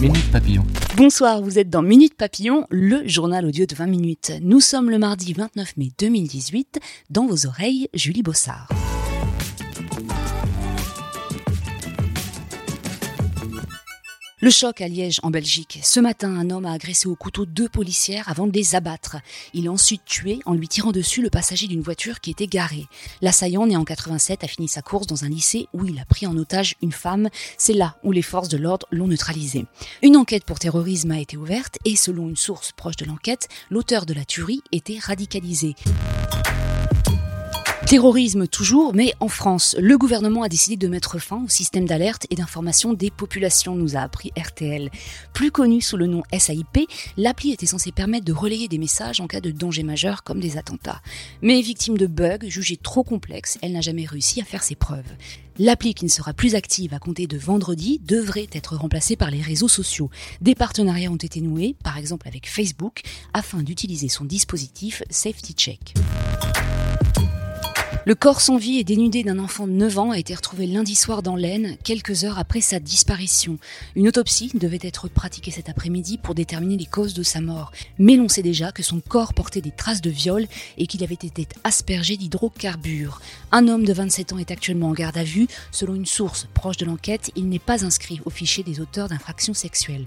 Minute Papillon. Bonsoir, vous êtes dans Minute Papillon, le journal audio de 20 minutes. Nous sommes le mardi 29 mai 2018. Dans vos oreilles, Julie Bossard. Le choc à Liège, en Belgique. Ce matin, un homme a agressé au couteau deux policières avant de les abattre. Il a ensuite tué en lui tirant dessus le passager d'une voiture qui était garée. L'assaillant, né en 87, a fini sa course dans un lycée où il a pris en otage une femme. C'est là où les forces de l'ordre l'ont neutralisé. Une enquête pour terrorisme a été ouverte et selon une source proche de l'enquête, l'auteur de la tuerie était radicalisé. Terrorisme toujours, mais en France, le gouvernement a décidé de mettre fin au système d'alerte et d'information des populations, nous a appris RTL. Plus connu sous le nom SAIP, l'appli était censée permettre de relayer des messages en cas de danger majeur comme des attentats. Mais victime de bugs jugés trop complexes, elle n'a jamais réussi à faire ses preuves. L'appli qui ne sera plus active à compter de vendredi devrait être remplacée par les réseaux sociaux. Des partenariats ont été noués, par exemple avec Facebook, afin d'utiliser son dispositif Safety Check. Le corps sans vie et dénudé d'un enfant de 9 ans a été retrouvé lundi soir dans l'Aisne, quelques heures après sa disparition. Une autopsie devait être pratiquée cet après-midi pour déterminer les causes de sa mort. Mais l'on sait déjà que son corps portait des traces de viol et qu'il avait été aspergé d'hydrocarbures. Un homme de 27 ans est actuellement en garde à vue. Selon une source proche de l'enquête, il n'est pas inscrit au fichier des auteurs d'infractions sexuelles.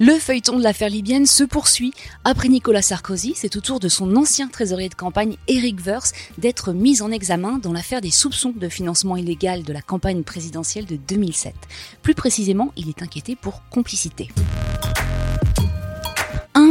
Le feuilleton de l'affaire libyenne se poursuit. Après Nicolas Sarkozy, c'est au tour de son ancien trésorier de campagne, Eric Vers, d'être mis en examen dans l'affaire des soupçons de financement illégal de la campagne présidentielle de 2007. Plus précisément, il est inquiété pour complicité.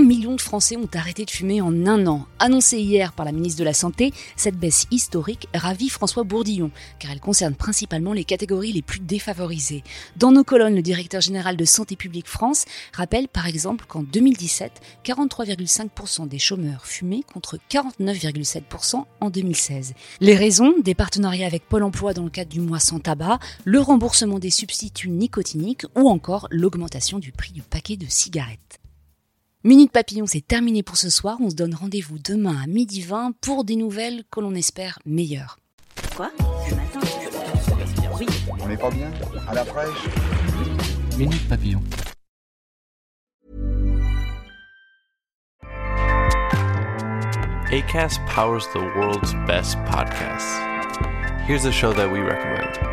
Million de Français ont arrêté de fumer en un an. Annoncée hier par la ministre de la Santé, cette baisse historique ravit François Bourdillon, car elle concerne principalement les catégories les plus défavorisées. Dans nos colonnes, le directeur général de Santé publique France rappelle par exemple qu'en 2017, 43,5% des chômeurs fumaient contre 49,7% en 2016. Les raisons Des partenariats avec Pôle emploi dans le cadre du mois sans tabac, le remboursement des substituts nicotiniques ou encore l'augmentation du prix du paquet de cigarettes. Minute Papillon, c'est terminé pour ce soir. On se donne rendez-vous demain à midi 20 pour des nouvelles que l'on espère meilleures. Quoi? Ce matin Oui. On n'est pas bien? À la fraîche? Minute Papillon. ACAST powers the world's best podcasts. Here's a show that we recommend.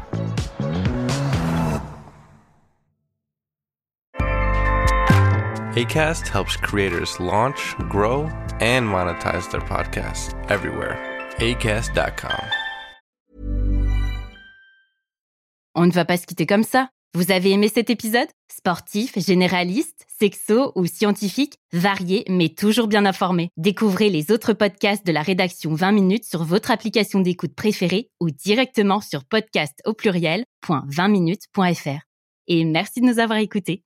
ACAST helps creators launch, grow, and monetize their podcasts everywhere. ACAST.com. On ne va pas se quitter comme ça. Vous avez aimé cet épisode? Sportif, généraliste, sexo ou scientifique, varié mais toujours bien informé. Découvrez les autres podcasts de la rédaction 20 minutes sur votre application d'écoute préférée ou directement sur podcast au pluriel.20minutes.fr. Et merci de nous avoir écoutés.